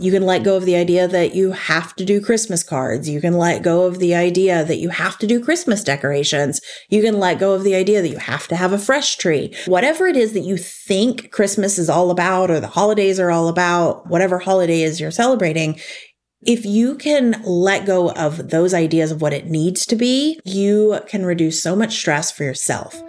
You can let go of the idea that you have to do Christmas cards. You can let go of the idea that you have to do Christmas decorations. You can let go of the idea that you have to have a fresh tree. Whatever it is that you think Christmas is all about or the holidays are all about, whatever holiday is you're celebrating, if you can let go of those ideas of what it needs to be, you can reduce so much stress for yourself.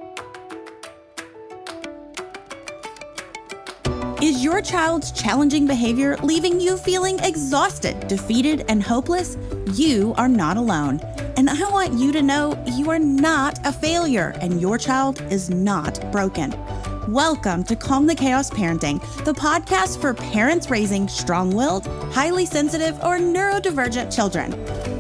Is your child's challenging behavior leaving you feeling exhausted, defeated, and hopeless? You are not alone. And I want you to know you are not a failure and your child is not broken. Welcome to Calm the Chaos Parenting, the podcast for parents raising strong willed, highly sensitive, or neurodivergent children.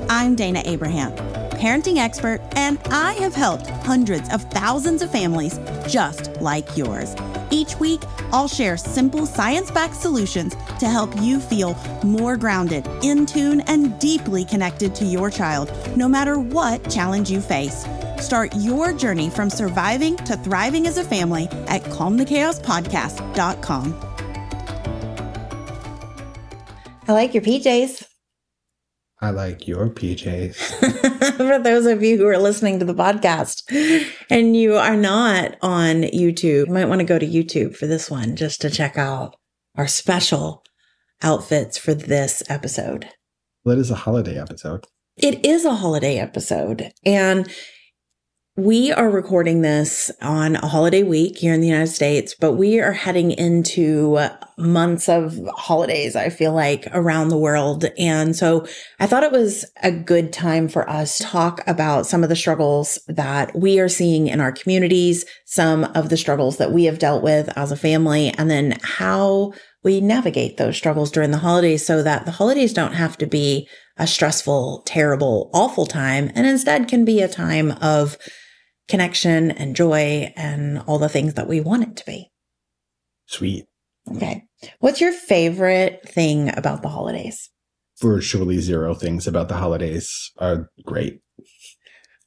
I'm Dana Abraham, parenting expert, and I have helped hundreds of thousands of families just like yours. Each week, I'll share simple science backed solutions to help you feel more grounded, in tune, and deeply connected to your child, no matter what challenge you face. Start your journey from surviving to thriving as a family at calmthechaospodcast.com. I like your PJs. I like your PJs. For those of you who are listening to the podcast and you are not on YouTube, you might want to go to YouTube for this one just to check out our special outfits for this episode. Well, it is a holiday episode. It is a holiday episode. And we are recording this on a holiday week here in the United States, but we are heading into months of holidays, I feel like, around the world. And so I thought it was a good time for us to talk about some of the struggles that we are seeing in our communities, some of the struggles that we have dealt with as a family, and then how we navigate those struggles during the holidays so that the holidays don't have to be a stressful, terrible, awful time and instead can be a time of connection and joy and all the things that we want it to be. Sweet. Okay. What's your favorite thing about the holidays? Virtually zero things about the holidays are great.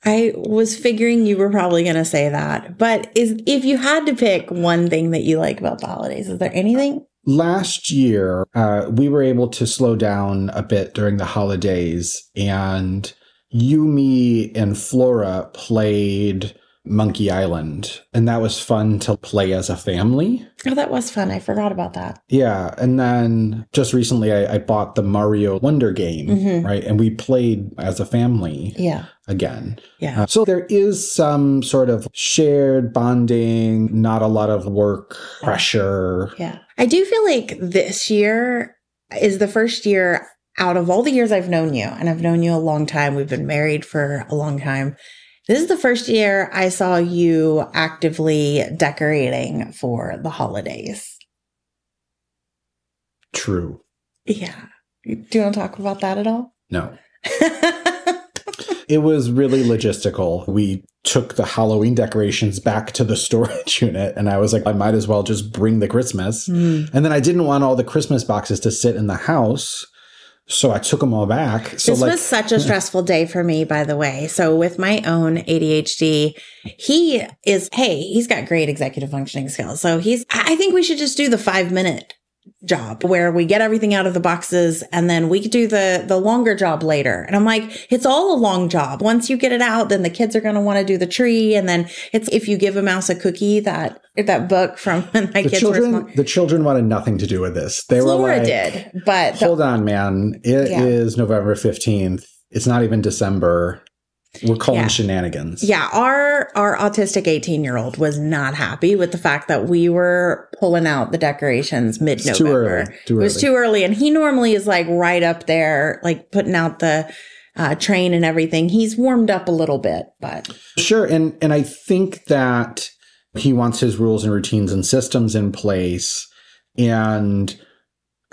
I was figuring you were probably going to say that, but is if you had to pick one thing that you like about the holidays, is there anything? Last year, uh, we were able to slow down a bit during the holidays, and Yumi and Flora played Monkey Island, and that was fun to play as a family. Oh, that was fun. I forgot about that. Yeah. And then just recently, I, I bought the Mario Wonder game, Mhm. right? And we played as a family Yeah. again. Yeah. Uh, so there is some sort of shared bonding, not a lot of work pressure. Yeah. I do feel like this year is the first year out of all the years I've known you, and I've known you a long time. We've been married for a long time. This is the first year I saw you actively decorating for the holidays. True. Yeah. Do you want to talk about that at all? No. It was really logistical. We took the Halloween decorations back to the storage unit, and I was like, I might as well just bring the Christmas. Hmm. And then I didn't want all the Christmas boxes to sit in the house. So I took them all back. So this like was such a stressful day for me, by the way. So with my own ADHD, he is, hey, he's got great executive functioning skills. So he's, I I think we should just do the five minute job where we get everything out of the boxes and then we do the the longer job later. And I'm like, it's all a long job. Once you get it out, then the kids are going to want to do the tree and then it's if you give a mouse a cookie that that book from when my the kids were small. children, the children wanted nothing to do with this. They were Laura like, did, but the- hold on, man. It is Yeah. November 15th. It's not even December. We're calling Yeah. shenanigans. Yeah, our our autistic 18-year-old was not happy with the fact that we were pulling out the decorations too mid-November. early. Too It was too early and he normally is like right up there like putting out the uh, train and everything. He's warmed up a little bit, but Sure. And and I think that he wants his rules and routines and systems in place. And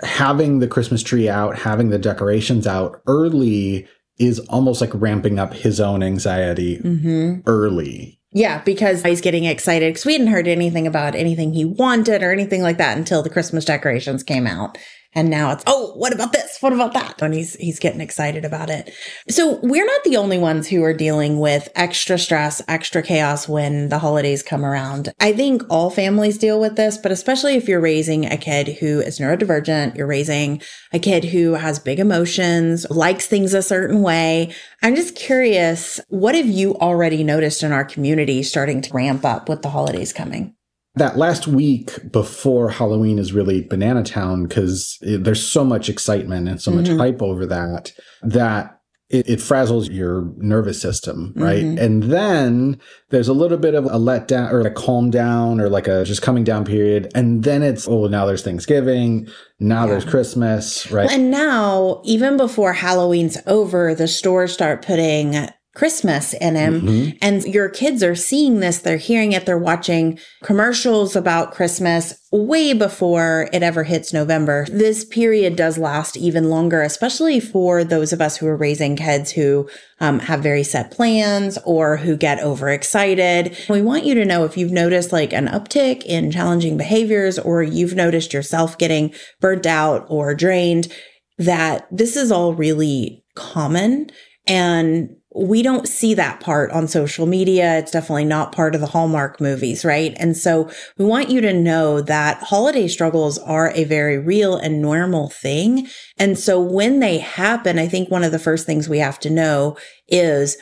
having the Christmas tree out, having the decorations out early is almost like ramping up his own anxiety mhm. early. yeah, because he's getting excited because we hadn't heard anything about anything he wanted or anything like that until the Christmas decorations came out. And now it's, oh, what about this? What about that? And he's, he's getting excited about it. So we're not the only ones who are dealing with extra stress, extra chaos when the holidays come around. I think all families deal with this, but especially if you're raising a kid who is neurodivergent, you're raising a kid who has big emotions, likes things a certain way. I'm just curious, what have you already noticed in our community starting to ramp up with the holidays coming? That last week before Halloween is really banana town because there's so much excitement and so much mm-hmm. hype over that that it, it, frazzles your nervous system, right? Mm-hmm. And then there's a little bit of a letdown or a calm down or like a just coming down period. And then it's, oh, now there's Thanksgiving. Now yeah. there's Christmas, right? And now, even before Halloween's over, the stores start putting Christmas in him. Mm-hmm. And your kids are seeing this, they're hearing it, they're watching commercials about Christmas way before it ever hits November. This period does last even longer, especially for those of us who are raising kids who um, have very set plans or who get overexcited. We want you to know if you've noticed like an uptick in challenging behaviors or you've noticed yourself getting burnt out or drained, that this is all really common. And we don't see that part on social media. It's definitely not part of the Hallmark movies, right? And so we want you to know that holiday struggles are a very real and normal thing. And so when they happen, I think one of the first things we have to know is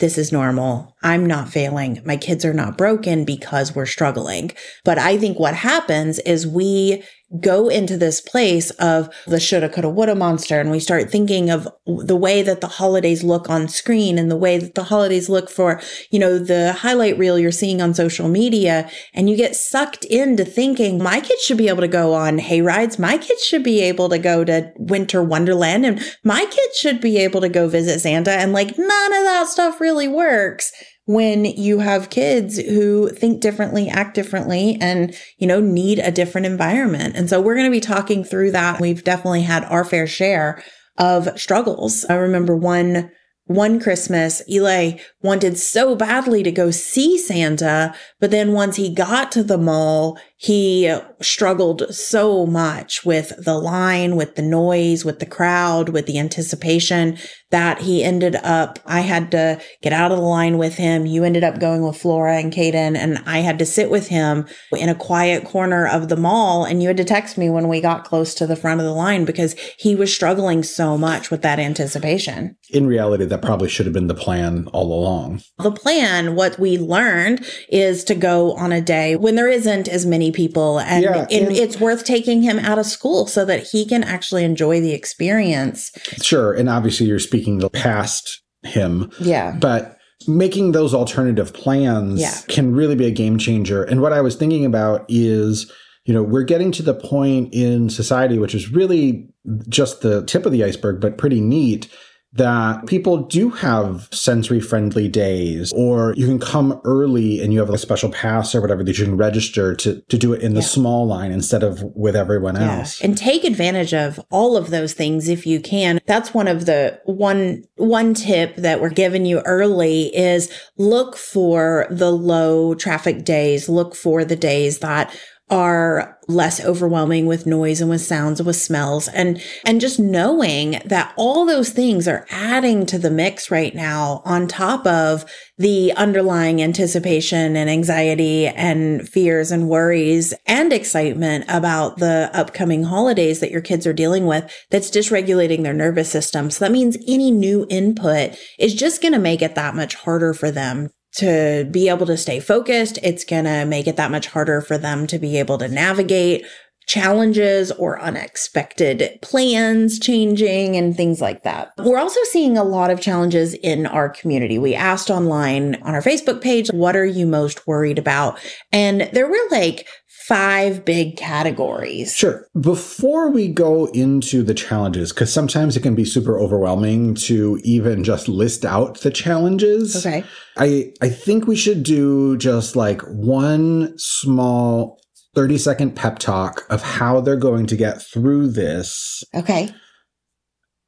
this is normal. I'm not failing. My kids are not broken because we're struggling. But I think what happens is we go into this place of the shoulda, coulda, woulda monster. And we start thinking of the way that the holidays look on screen and the way that the holidays look for, you know, the highlight reel you're seeing on social media. And you get sucked into thinking my kids should be able to go on hay rides. My kids should be able to go to winter wonderland and my kids should be able to go visit Santa. And like none of that stuff really works when you have kids who think differently, act differently, and, you know, need a different environment. And so we're going to be talking through that. We've definitely had our fair share of struggles. I remember one one Christmas, Eli wanted so badly to go see Santa, but then once he got to the mall, he struggled so much with the line, with the noise, with the crowd, with the anticipation that he ended up, I had to get out of the line with him. You ended up going with Flora and Caden and I had to sit with him in a quiet corner of the mall. And you had to text me when we got close to the front of the line because he was struggling so much with that anticipation. In reality, that probably should have been the plan all along. The plan, what we learned is to go on a day when there isn't as many people and, yeah, and it's worth taking him out of school so that he can actually enjoy the experience. Sure. And obviously you're speaking past him. Yeah. But making those alternative plans yeah. can really be a game changer. And what I was thinking about is, you know, we're getting to the point in society, which is really just the tip of the iceberg, but pretty neat that people do have sensory friendly days or you can come early and you have a special pass or whatever that you can register to, to do it in the yeah. small line instead of with everyone yeah. else. And take advantage of all of those things if you can. That's one of the one, one tip that we're giving you early is look for the low traffic days. Look for the days that are less overwhelming with noise and with sounds and with smells. And and just knowing that all those things are adding to the mix right now on top of the underlying anticipation and anxiety and fears and worries and excitement about the upcoming holidays that your kids are dealing with that's dysregulating their nervous system. So that means any new input is just going to make it that much harder for them to be able to stay focused. It's going to make it that much harder for them to be able to navigate challenges or unexpected plans changing and things like that. We're also seeing a lot of challenges in our community. We asked online on our Facebook page, what are you most worried about? And there were like five big categories. Sure. Before we go into the challenges, because sometimes it can be super overwhelming to even just list out the challenges. Okay. I, I think we should do just like one small 30 second pep talk of how they're going to get through this. Okay.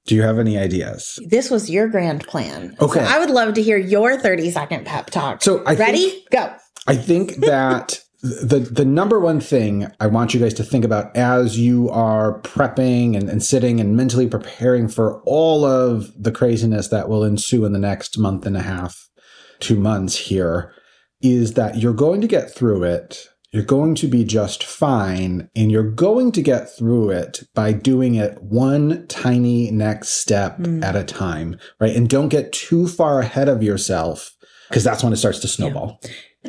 Do you have any ideas? This was your grand plan. Okay. So I would love to hear your 30 second pep talk. So I ready? Think, Go. I think that the the number one thing I want you guys to think about as you are prepping and, and sitting and mentally preparing for all of the craziness that will ensue in the next month and a half, two months here, is that you're going to get through it. You're going to be just fine, and you're going to get through it by doing it one tiny next step Mm. at a time, right? And don't get too far ahead of yourself because that's when it starts to snowball.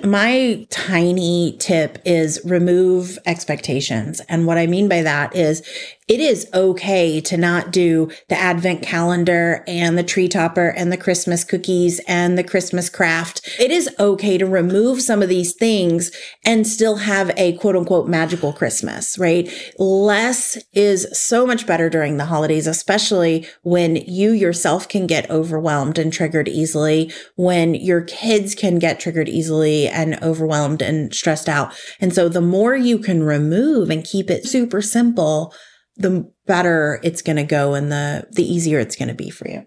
My tiny tip is remove expectations. And what I mean by that is it is okay to not do the advent calendar and the tree topper and the Christmas cookies and the Christmas craft. It is okay to remove some of these things and still have a quote unquote magical Christmas, right? Less is so much better during the holidays, especially when you yourself can get overwhelmed and triggered easily, when your kids can get triggered easily and overwhelmed and stressed out. And so the more you can remove and keep it super simple, the better it's going to go and the the easier it's going to be for you.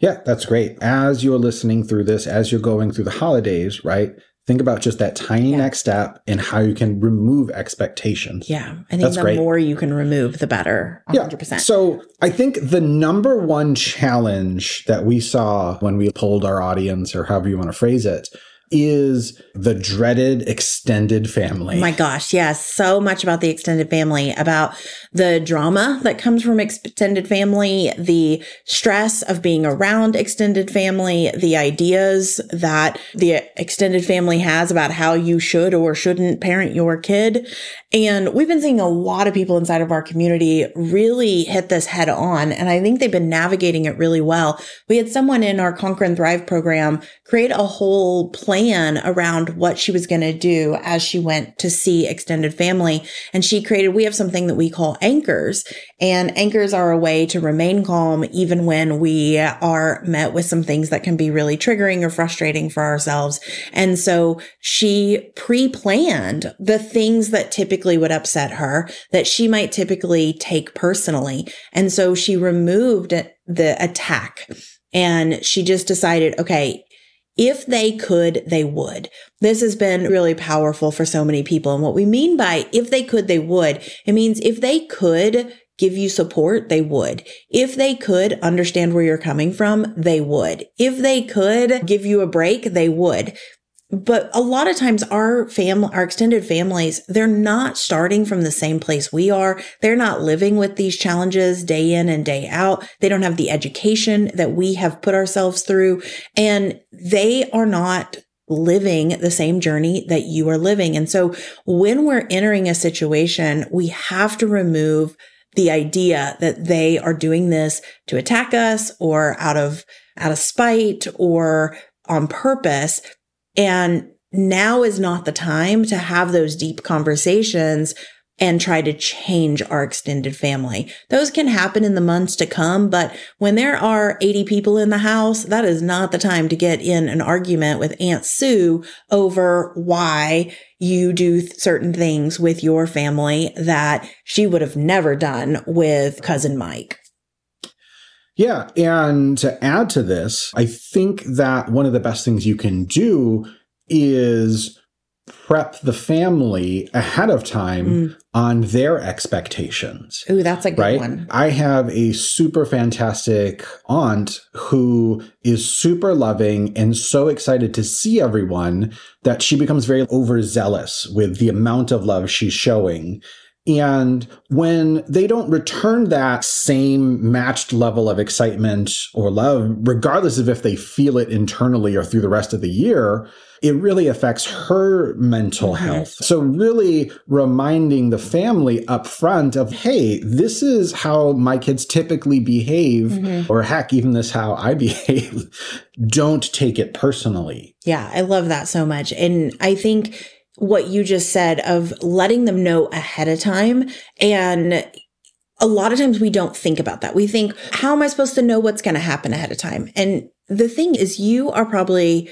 Yeah, that's great. As you're listening through this, as you're going through the holidays, right? Think about just that tiny Yeah. next step and how you can remove expectations. Yeah. I think That's the great. more you can remove, the better. 100%. So I think the number one challenge that we saw when we polled our audience, or however you want to phrase it, is the dreaded extended family. Oh my gosh, yes, so much about the extended family, about the drama that comes from extended family, the stress of being around extended family, the ideas that the extended family has about how you should or shouldn't parent your kid. And we've been seeing a lot of people inside of our community really hit this head on. And I think they've been navigating it really well. We had someone in our Conquer and Thrive program create a whole plan around what she was going to do as she went to see extended family. And she created, we have something that we call anchors and anchors are a way to remain calm even when we are met with some things that can be really triggering or frustrating for ourselves. And so she pre-planned the things that typically would upset her that she might typically take personally. And so she removed the attack and she just decided, okay, if they could, they would. This has been really powerful for so many people. And what we mean by if they could, they would, it means if they could give you support, they would. If they could understand where you're coming from, they would. If they could give you a break, they would. But a lot of times our family, our extended families, they're not starting from the same place we are. They're not living with these challenges day in and day out. They don't have the education that we have put ourselves through and they are not living the same journey that you are living. And so when we're entering a situation, we have to remove the idea that they are doing this to attack us or out of, out of spite or on purpose. And now is not the time to have those deep conversations and try to change our extended family. Those can happen in the months to come, but when there are 80 people in the house, that is not the time to get in an argument with Aunt Sue over why you do certain things with your family that she would have never done with cousin Mike. Yeah. And to add to this, I think that one of the best things you can do is prep the family ahead of time Mm. on their expectations. Ooh, that's a good right? one. I have a super fantastic aunt who is super loving and so excited to see everyone that she becomes very overzealous with the amount of love she's showing. And when they don't return that same matched level of excitement or love, regardless of if they feel it internally or through the rest of the year, it really affects her mental health. So really reminding the family up front of, hey, this is how my kids typically behave, Mhm. or heck, even this how I behave. Don't take it personally. Yeah, I love that so much. And I think what you just said of letting them know ahead of time and a lot of times we don't think about that. We think, how am I supposed to know what's going to happen ahead of time? And the thing is, you are probably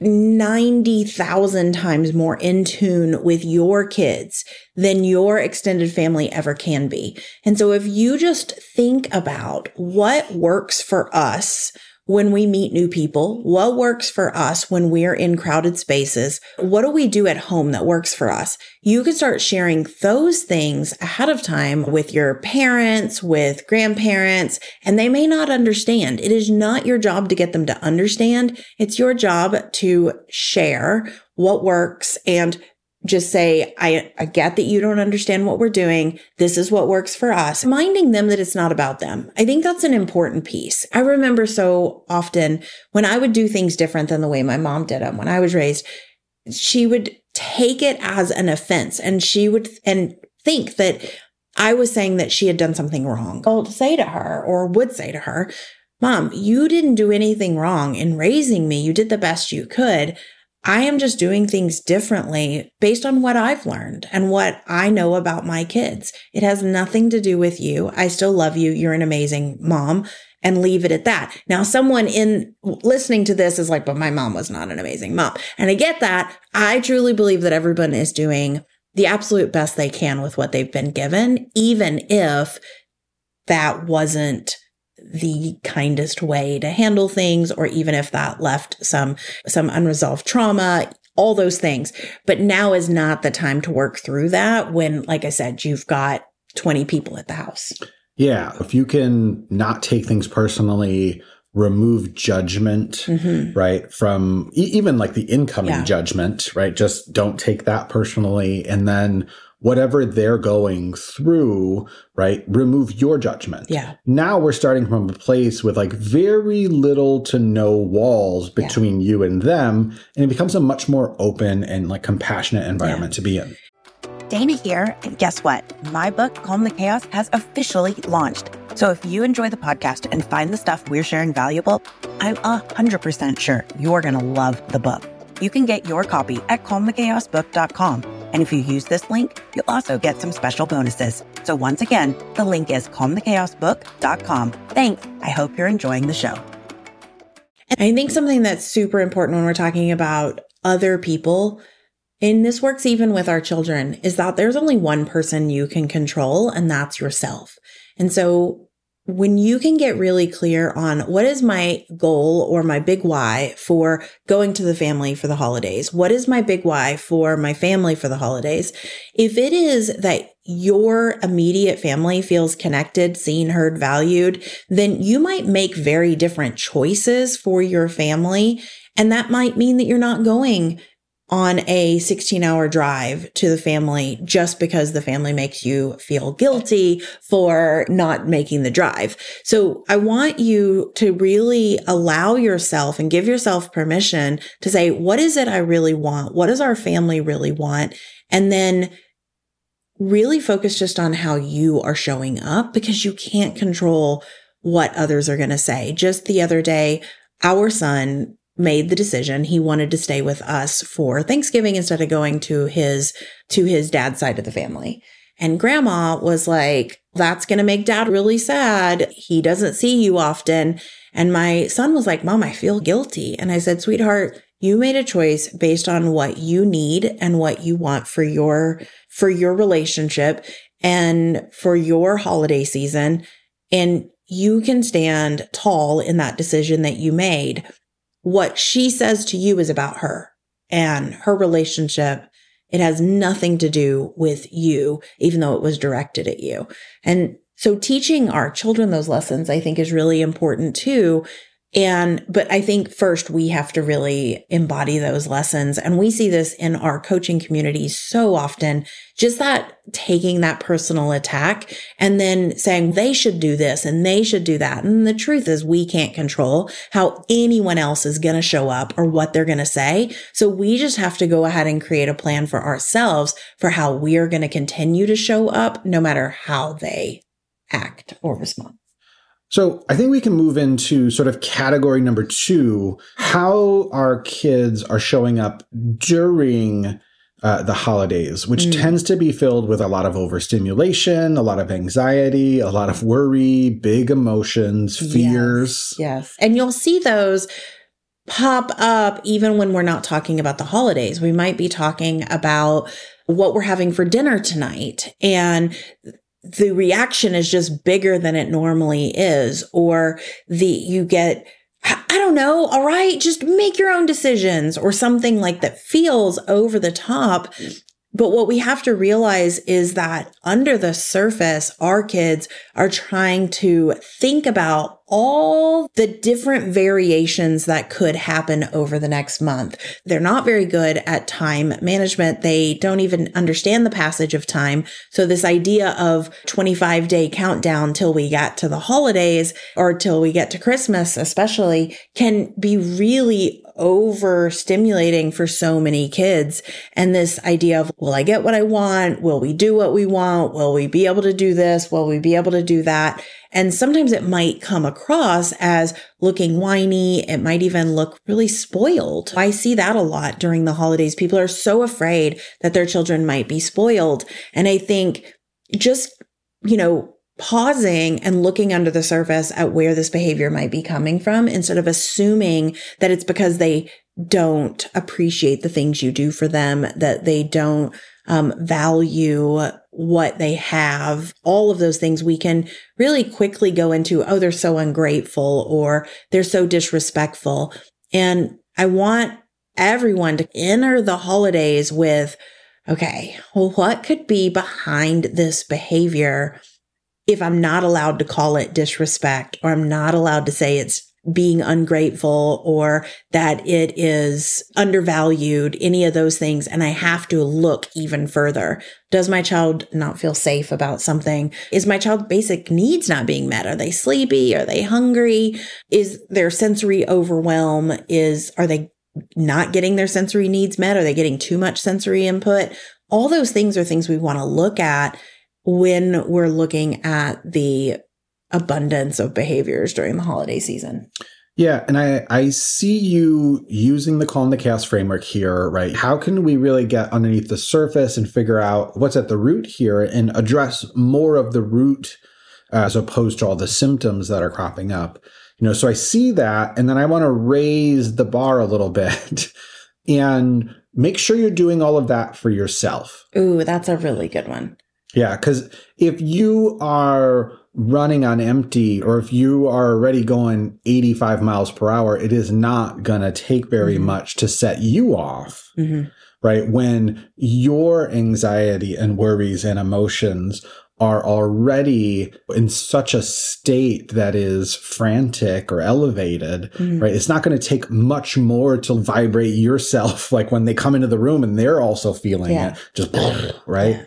90,000 times more in tune with your kids than your extended family ever can be. And so if you just think about what works for us, when we meet new people? What works for us when we're in crowded spaces? What do we do at home that works for us? You can start sharing those things ahead of time with your parents, with grandparents, and they may not understand. It is not your job to get them to understand. It's your job to share what works and just say, I, I get that you don't understand what we're doing. This is what works for us. Reminding them that it's not about them. I think that's an important piece. I remember so often when I would do things different than the way my mom did them when I was raised, she would take it as an offense and she would, and think that I was saying that she had done something wrong. I'll say to her or would say to her, Mom, you didn't do anything wrong in raising me. You did the best you could. I am just doing things differently based on what I've learned and what I know about my kids. It has nothing to do with you. I still love you. You're an amazing mom and leave it at that. Now, someone in listening to this is like, but my mom was not an amazing mom. And I get that. I truly believe that everyone is doing the absolute best they can with what they've been given, even if that wasn't the kindest way to handle things or even if that left some some unresolved trauma all those things but now is not the time to work through that when like i said you've got 20 people at the house yeah if you can not take things personally remove judgment mm-hmm. right from even like the incoming yeah. judgment right just don't take that personally and then whatever they're going through, right? Remove your judgment. Yeah. Now we're starting from a place with like very little to no walls between yeah. you and them. And it becomes a much more open and like compassionate environment yeah. to be in. Dana here. And guess what? My book, Calm the Chaos, has officially launched. So if you enjoy the podcast and find the stuff we're sharing valuable, I'm 100% sure you're going to love the book. You can get your copy at calmthechaosbook.com and if you use this link, you'll also get some special bonuses. So once again, the link is calmthechaosbook.com. Thanks. I hope you're enjoying the show. I think something that's super important when we're talking about other people, and this works even with our children, is that there's only one person you can control, and that's yourself. And so when you can get really clear on what is my goal or my big why for going to the family for the holidays? What is my big why for my family for the holidays? If it is that your immediate family feels connected, seen, heard, valued, then you might make very different choices for your family. And that might mean that you're not going on a 16 hour drive to the family just because the family makes you feel guilty for not making the drive. So I want you to really allow yourself and give yourself permission to say, what is it I really want? What does our family really want? And then really focus just on how you are showing up because you can't control what others are going to say. Just the other day, our son made the decision he wanted to stay with us for Thanksgiving instead of going to his to his dad's side of the family. And grandma was like, that's going to make dad really sad. He doesn't see you often. And my son was like, mom, I feel guilty. And I said, sweetheart, you made a choice based on what you need and what you want for your, for your relationship and for your holiday season. And you can stand tall in that decision that you made what she says to you is about her and her relationship. It has nothing to do with you, even though it was directed at you. And so teaching our children those lessons, I think is really important too. And, but I think first we have to really embody those lessons. And we see this in our coaching community so often, just that taking that personal attack and then saying they should do this and they should do that. And the truth is we can't control how anyone else is going to show up or what they're going to say. So we just have to go ahead and create a plan for ourselves for how we are going to continue to show up no matter how they act or respond. So I think we can move into sort of category number two how our kids are showing up during uh, the holidays, which mm. tends to be filled with a lot of overstimulation, a lot of anxiety, a lot of worry, big emotions, fears. Yes. yes. And you'll see those pop up even when we're not talking about the holidays. We might be talking about what we're having for dinner tonight. And the reaction is just bigger than it normally is, or the, you get, I don't know. All right. Just make your own decisions or something like that feels over the top. But what we have to realize is that under the surface, our kids are trying to think about all the different variations that could happen over the next month. They're not very good at time management. They don't even understand the passage of time. So this idea of 25 day countdown till we get to the holidays or till we get to Christmas, especially can be really overstimulating for so many kids. And this idea of, will I get what I want? Will we do what we want? Will we be able to do this? Will we be able to do that? And sometimes it might come across as looking whiny. It might even look really spoiled. I see that a lot during the holidays. People are so afraid that their children might be spoiled. And I think just, you know, pausing and looking under the surface at where this behavior might be coming from instead of assuming that it's because they don't appreciate the things you do for them, that they don't um, value what they have, all of those things we can really quickly go into, oh, they're so ungrateful or they're so disrespectful. And I want everyone to enter the holidays with, okay, well, what could be behind this behavior if I'm not allowed to call it disrespect or I'm not allowed to say it's being ungrateful or that it is undervalued, any of those things. And I have to look even further. Does my child not feel safe about something? Is my child's basic needs not being met? Are they sleepy? Are they hungry? Is their sensory overwhelm? Is, are they not getting their sensory needs met? Are they getting too much sensory input? All those things are things we want to look at when we're looking at the abundance of behaviors during the holiday season. Yeah, and I I see you using the Calm the Chaos framework here, right? How can we really get underneath the surface and figure out what's at the root here and address more of the root uh, as opposed to all the symptoms that are cropping up? You know, so I see that and then I want to raise the bar a little bit and make sure you're doing all of that for yourself. Ooh, that's a really good one. Yeah, because if you are running on empty or if you are already going 85 miles per hour, it is not going to take very mm-hmm. much to set you off. Mm-hmm. Right. When your anxiety and worries and emotions are already in such a state that is frantic or elevated, mm-hmm. right? It's not going to take much more to vibrate yourself. Like when they come into the room and they're also feeling yeah. it, just right. Yeah.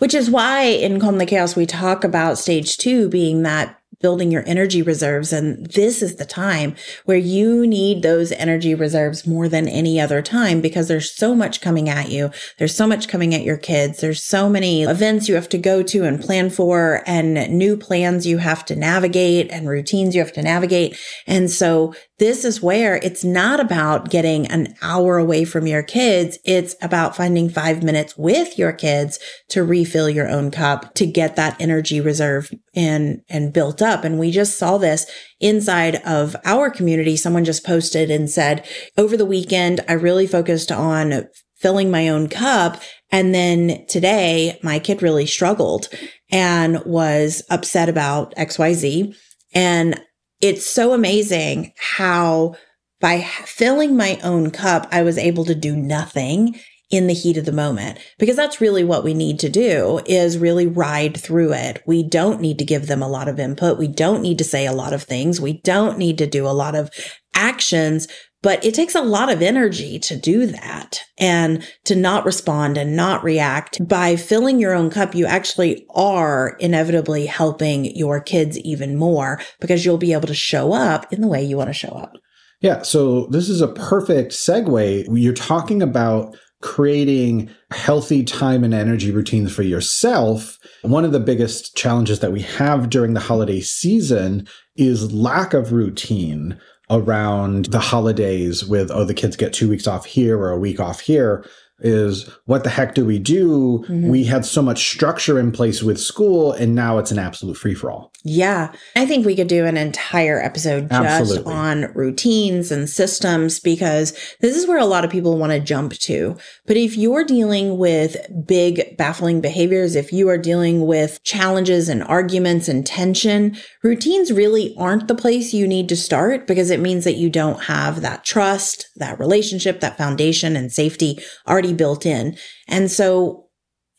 Which is why in Calm the Chaos, we talk about stage two being that building your energy reserves. And this is the time where you need those energy reserves more than any other time because there's so much coming at you. There's so much coming at your kids. There's so many events you have to go to and plan for and new plans you have to navigate and routines you have to navigate. And so this is where it's not about getting an hour away from your kids. It's about finding five minutes with your kids to refill your own cup to get that energy reserve and, and built up. And we just saw this inside of our community. Someone just posted and said, over the weekend, I really focused on filling my own cup. And then today my kid really struggled and was upset about XYZ. And it's so amazing how by filling my own cup, I was able to do nothing in the heat of the moment because that's really what we need to do is really ride through it. We don't need to give them a lot of input. We don't need to say a lot of things. We don't need to do a lot of actions, but it takes a lot of energy to do that and to not respond and not react. By filling your own cup, you actually are inevitably helping your kids even more because you'll be able to show up in the way you want to show up. Yeah. So this is a perfect segue. You're talking about creating healthy time and energy routines for yourself. One of the biggest challenges that we have during the holiday season is lack of routine around the holidays with, oh, the kids get two weeks off here or a week off here. Is what the heck do we do? Mhm. We had so much structure in place with school and now it's an absolute free for all. Yeah. I think we could do an entire episode just Absolutely. on routines and systems because this is where a lot of people want to jump to. But if you're dealing with big baffling behaviors, if you are dealing with challenges and arguments and tension, routines really aren't the place you need to start because it means that you don't have that trust, that relationship, that foundation and safety already built in. And so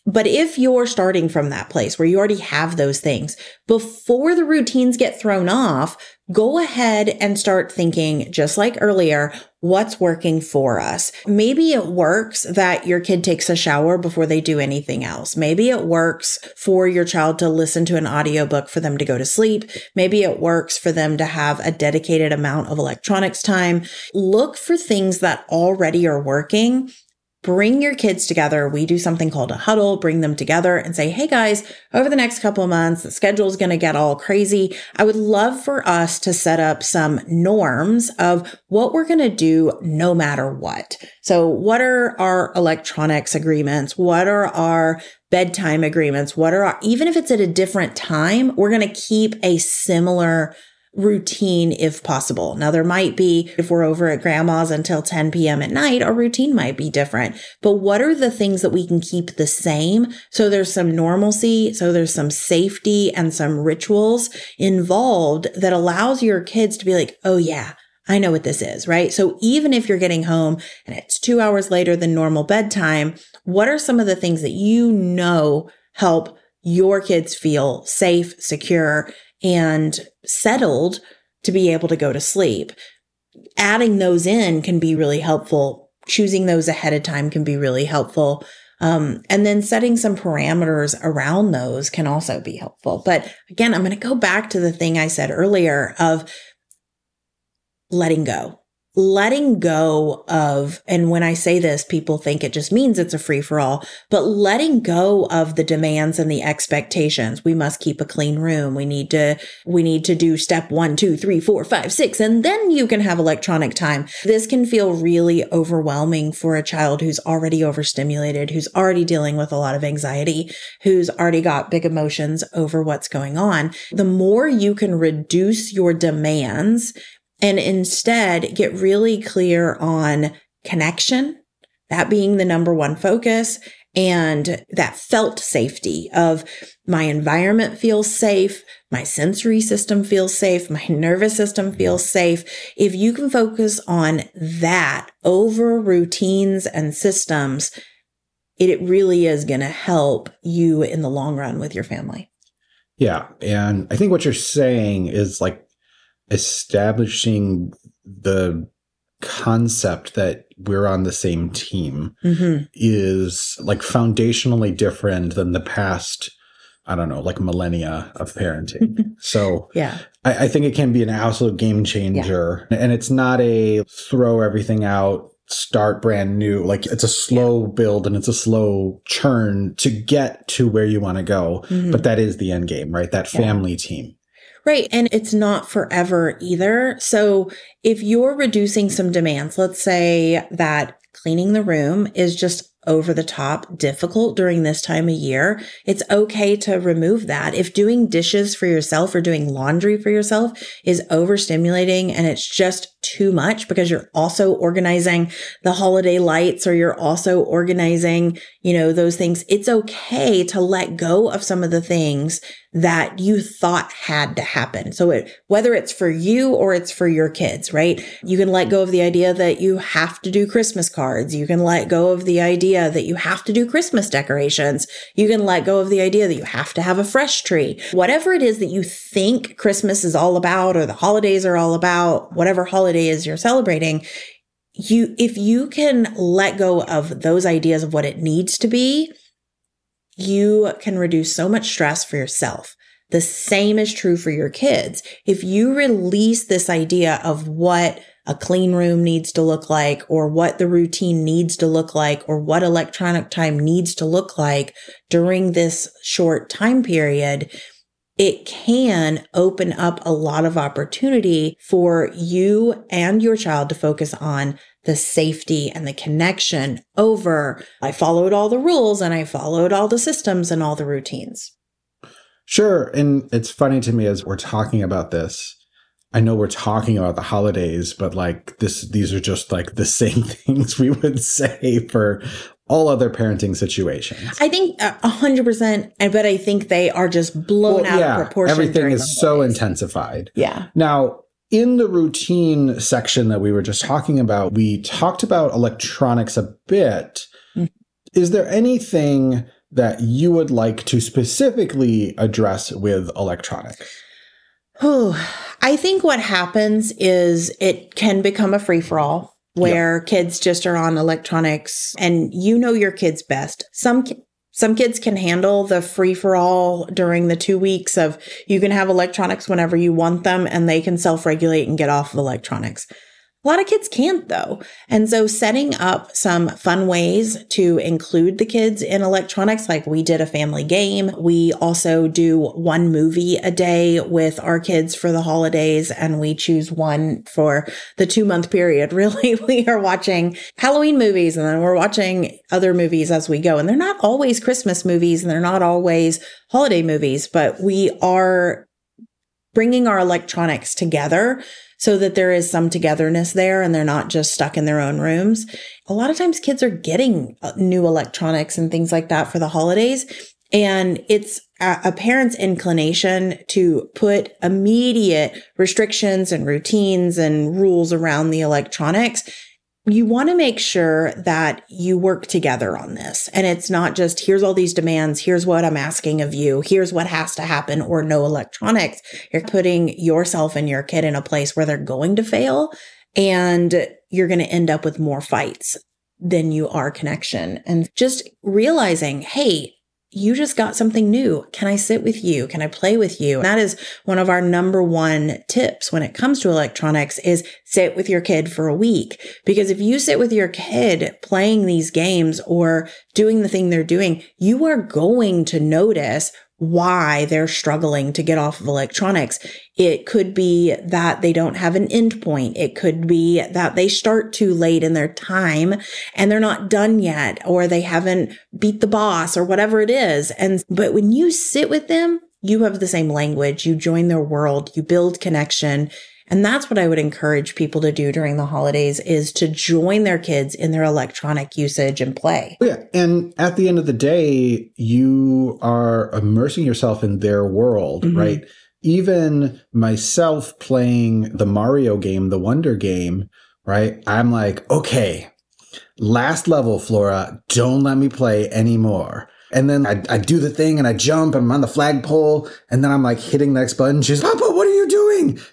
but if you're starting from that place where you already have those things, before the routines get thrown off, go ahead and start thinking, just like earlier, what's working for us. Maybe it works that your kid takes a shower before they do anything else. Maybe it works for your child to listen to an audiobook for them to go to sleep. Maybe it works for them to have a dedicated amount of electronics time. Look for things that already are working bring your kids together. We do something called a huddle, bring them together and say, Hey guys, over the next couple of months, the schedule is going to get all crazy. I would love for us to set up some norms of what we're going to do no matter what. So what are our electronics agreements? What are our bedtime agreements? What are our, even if it's at a different time, we're going to keep a similar routine if possible. Now there might be, if we're over at grandma's until 10 p.m. at night, our routine might be different. But what are the things that we can keep the same? So there's some normalcy. So there's some safety and some rituals involved that allows your kids to be like, Oh yeah, I know what this is, right? So even if you're getting home and it's two hours later than normal bedtime, what are some of the things that you know help your kids feel safe, secure, and settled to be able to go to sleep. Adding those in can be really helpful. Choosing those ahead of time can be really helpful. Um, and then setting some parameters around those can also be helpful. But again, I'm going to go back to the thing I said earlier of letting go letting go of, and when I say this, people think it just means it's a free for all, but letting go of the demands and the expectations. We must keep a clean room. We need to, we need to do step one, two, three, four, five, six, and then you can have electronic time. This can feel really overwhelming for a child who's already overstimulated, who's already dealing with a lot of anxiety, who's already got big emotions over what's going on. The more you can reduce your demands and instead get really clear on connection, that being the number one focus and that felt safety of my environment feels safe. My sensory system feels safe. My nervous system feels safe. If you can focus on that over routines and systems, it really is going to help you in the long run with your family. Yeah. And I think what you're saying is like establishing the concept that we're on the same team Mm-hmm. is like foundationally different than the past i don't know like millennia of parenting so Yeah. I, I think it can be an absolute game changer and it's not a throw everything out start brand new like it's a slow build and it's a slow churn to get to where you want to go Mhm. but that is the end game right that Yeah. family team Right. And it's not forever either. So if you're reducing some demands, let's say that cleaning the room is just over the top difficult during this time of year, it's okay to remove that. If doing dishes for yourself or doing laundry for yourself is overstimulating and it's just too much because you're also organizing the holiday lights or you're also organizing, you know, those things, it's okay to let go of some of the things that you thought had to happen. So it, whether it's for you or it's for your kids, right? You can let go of the idea that you have to do Christmas cards. You can let go of the idea that you have to do Christmas decorations. You can let go of the idea that you have to have a fresh tree. Whatever it is that you think Christmas is all about or the holidays are all about, whatever holiday is you're celebrating, you, if you can let go of those ideas of what it needs to be, you can reduce so much stress for yourself. The same is true for your kids. If you release this idea of what a clean room needs to look like or what the routine needs to look like or what electronic time needs to look like during this short time period, it can open up a lot of opportunity for you and your child to focus on the safety and the connection over I followed all the rules and I followed all the systems and all the routines. Sure. And it's funny to me as we're talking about this. I know we're talking about the holidays, but like this, these are just like the same things we would say for all other parenting situations. I think a hundred percent, but I think they are just blown Well, out yeah, of proportion. everything is so intensified. Yeah. Now, in the routine section that we were just talking about, we talked about electronics a bit. Mhm. Is there anything that you would like to specifically address with electronics? Whew. I think what happens is it can become a free for all where kids just are on electronics and you know your kids best. Some ki- some kids can handle the free for all during the 2 weeks of you can have electronics whenever you want them and they can self-regulate and get off of electronics. A lot of kids can't though. And so setting up some fun ways to include the kids in electronics, like we did a family game. We also do one movie a day with our kids for the holidays and we choose one for the two month period. Really, we are watching Halloween movies and then we're watching other movies as we go. And they're not always Christmas movies and they're not always holiday movies, but we are bringing our electronics together so that there is some togetherness there and they're not just stuck in their own rooms. A lot of times kids are getting uh, new electronics and things like that for the holidays. And it's a a parent's inclination to put immediate restrictions and routines and rules around the electronics you want to make sure that you work together on this. And it's not just here's all these demands, here's what I'm asking of you, here's what has to happen, or no electronics. You're putting yourself and your kid in a place where they're going to fail and you're going to end up with more fights than you are connection. And just realizing, hey, you just got something new. Can I sit with you? Can I play with you? And that is one of our number one tips when it comes to electronics is sit with your kid for a week. Because if you sit with your kid playing these games or doing the thing they're doing, you are going to notice why they're struggling to get off of electronics. It could be that they don't have an end point. It could be that they start too late in their time and they're not done yet or they haven't beat the boss or whatever it is. And, but when you sit with them, you have the same language. You join their world. You build connection. And that's what I would encourage people to do during the holidays is to join their kids in their electronic usage and play. Yeah. And at the end of the day, you are immersing yourself in their world, Mhm. right? Even myself playing the Mario game, the Wonder game, right? I'm like, okay, last level, Flora, don't let me play anymore. And then I, I do the thing and I jump and I'm on the flagpole and then I'm like hitting the next button. She's, Papa, what are you doing?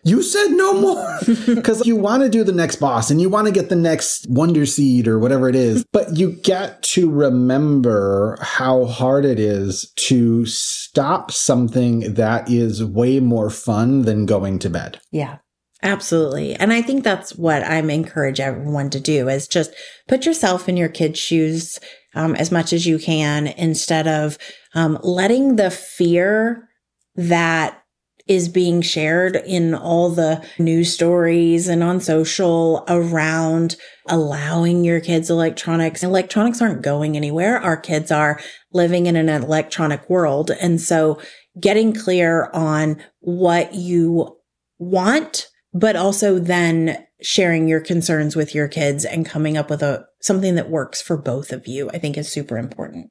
You said no more. Because you want to do the next boss and you want to get the next Wonder Seed or whatever it is. But you get to remember how hard it is to stop something that is way more fun than going to bed. Yeah. Absolutely. And I think that's what I'm encourage everyone to do is just put yourself in your kid's shoes um, as much as you can instead of um, letting the fear that is being shared in all the news stories and on social around allowing your kids electronics. Electronics aren't going anywhere. Our kids are living in an electronic world. And so getting clear on what you want, but also then sharing your concerns with your kids and coming up with a something that works for both of you, I think is super important.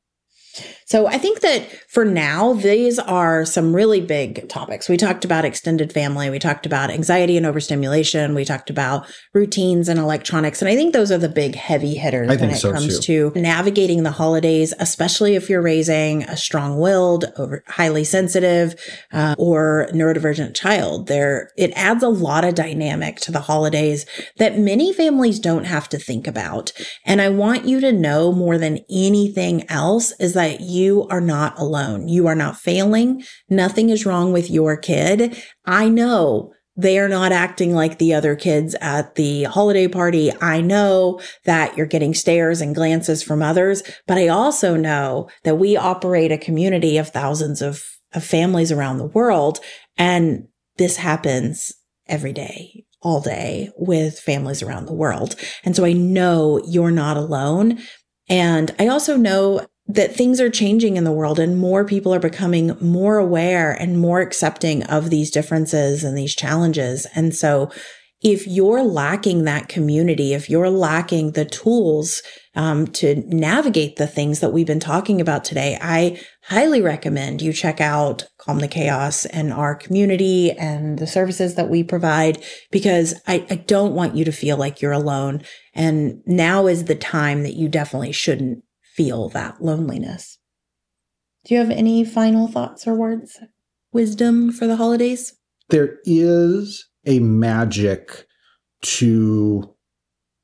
So I think that for now, these are some really big topics. We talked about extended family. We talked about anxiety and overstimulation. We talked about routines and electronics. And I think those are the big heavy hitters when it so, comes to navigating the holidays, especially if you're raising a strong willed, over highly sensitive, uh, or neurodivergent child. There, it adds a lot of dynamic to the holidays that many families don't have to think about. And I want you to know more than anything else is that you are not alone. You are not failing. Nothing is wrong with your kid. I know they are not acting like the other kids at the holiday party. I know that you're getting stares and glances from others, but I also know that we operate a community of thousands of, of families around the world. And this happens every day, all day with families around the world. And so I know you're not alone. And I also know that things are changing in the world and more people are becoming more aware and more accepting of these differences and these challenges. And so if you're lacking that community, if you're lacking the tools um, to navigate the things that we've been talking about today, I highly recommend you check out Calm the Chaos and our community and the services that we provide because I, I don't want you to feel like you're alone. And now is the time that you definitely shouldn't feel that loneliness. Do you have any final thoughts or words? Wisdom for the holidays? There is a magic to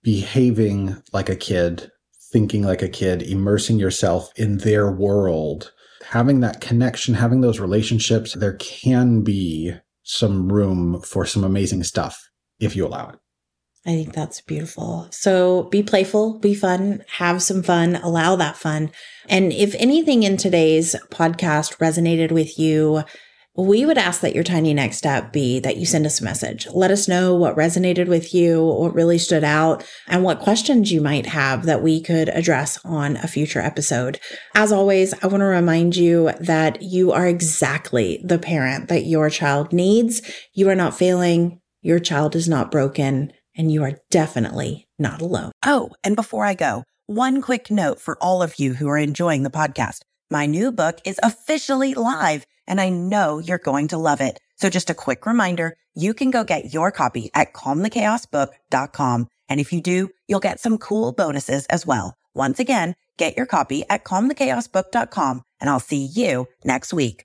behaving like a kid, thinking like a kid, immersing yourself in their world, having that connection, having those relationships. There can be some room for some amazing stuff if you allow it. I think that's beautiful. So be playful, be fun, have some fun, allow that fun. And if anything in today's podcast resonated with you, we would ask that your tiny next step be that you send us a message. Let us know what resonated with you, what really stood out, and what questions you might have that we could address on a future episode. As always, I want to remind you that you are exactly the parent that your child needs. You are not failing. Your child is not broken and you are definitely not alone. Oh, and before I go, one quick note for all of you who are enjoying the podcast. My new book is officially live and I know you're going to love it. So just a quick reminder, you can go get your copy at calmthechaosbook.com. And if you do, you'll get some cool bonuses as well. Once again, get your copy at calmthechaosbook.com and I'll see you next week.